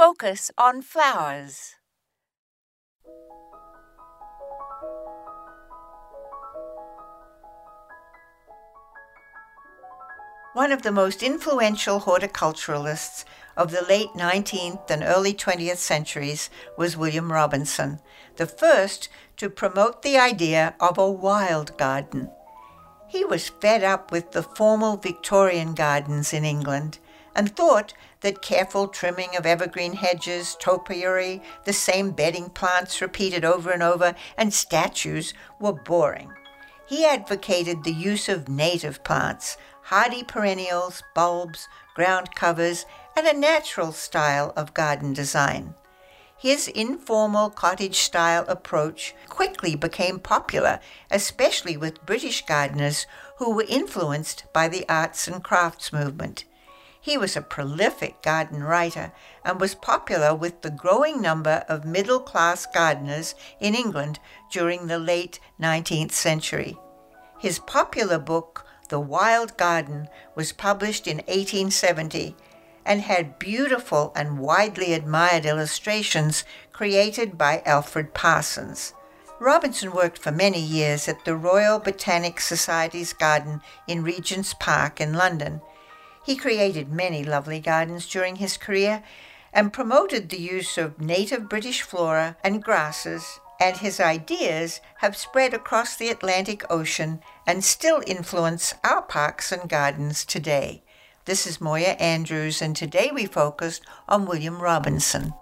focus on flowers. One of the most influential horticulturalists of the late 19th and early 20th centuries was William Robinson, the first to promote the idea of a wild garden. He was fed up with the formal Victorian gardens in England and thought that careful trimming of evergreen hedges, topiary, the same bedding plants repeated over and over, and statues were boring. He advocated the use of native plants, hardy perennials, bulbs, ground covers, and a natural style of garden design. His informal cottage style approach quickly became popular, especially with British gardeners who were influenced by the arts and crafts movement. He was a prolific garden writer and was popular with the growing number of middle class gardeners in England during the late 19th century. His popular book, The Wild Garden, was published in 1870 and had beautiful and widely admired illustrations created by Alfred Parsons. Robinson worked for many years at the Royal Botanic Society's garden in Regent's Park in London. He created many lovely gardens during his career and promoted the use of native British flora and grasses, and his ideas have spread across the Atlantic Ocean and still influence our parks and gardens today. This is Moya Andrews, and today we focused on William Robinson.